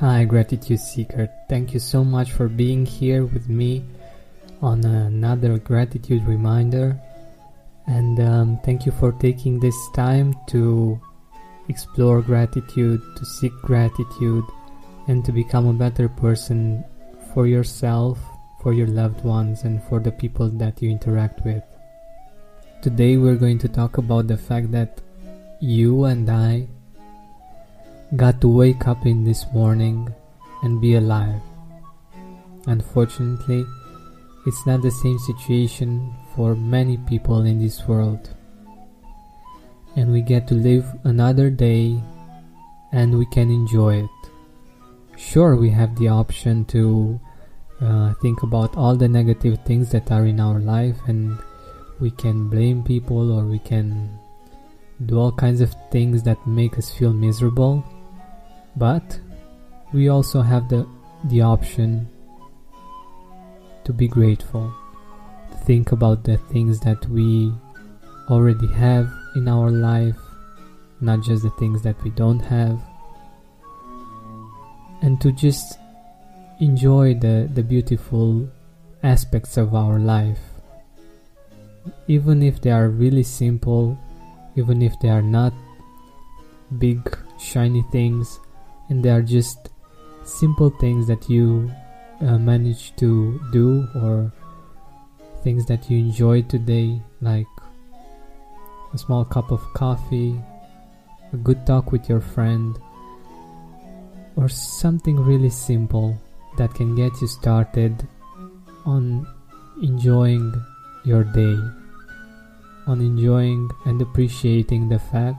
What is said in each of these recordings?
Hi, Gratitude Seeker. Thank you so much for being here with me on another gratitude reminder. And um, thank you for taking this time to explore gratitude, to seek gratitude, and to become a better person for yourself, for your loved ones, and for the people that you interact with. Today, we're going to talk about the fact that you and I got to wake up in this morning and be alive. Unfortunately, it's not the same situation for many people in this world. And we get to live another day and we can enjoy it. Sure, we have the option to uh, think about all the negative things that are in our life and we can blame people or we can do all kinds of things that make us feel miserable but we also have the the option to be grateful. To think about the things that we already have in our life not just the things that we don't have. And to just enjoy the, the beautiful aspects of our life. Even if they are really simple even if they are not big shiny things and they are just simple things that you uh, manage to do or things that you enjoy today like a small cup of coffee a good talk with your friend or something really simple that can get you started on enjoying your day on enjoying and appreciating the fact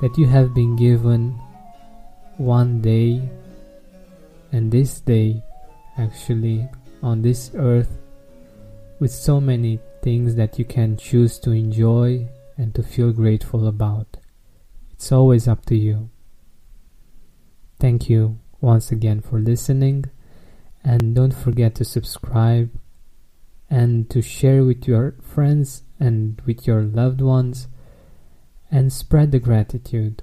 that you have been given one day, and this day, actually, on this earth, with so many things that you can choose to enjoy and to feel grateful about. It's always up to you. Thank you once again for listening, and don't forget to subscribe and to share with your friends and with your loved ones and spread the gratitude.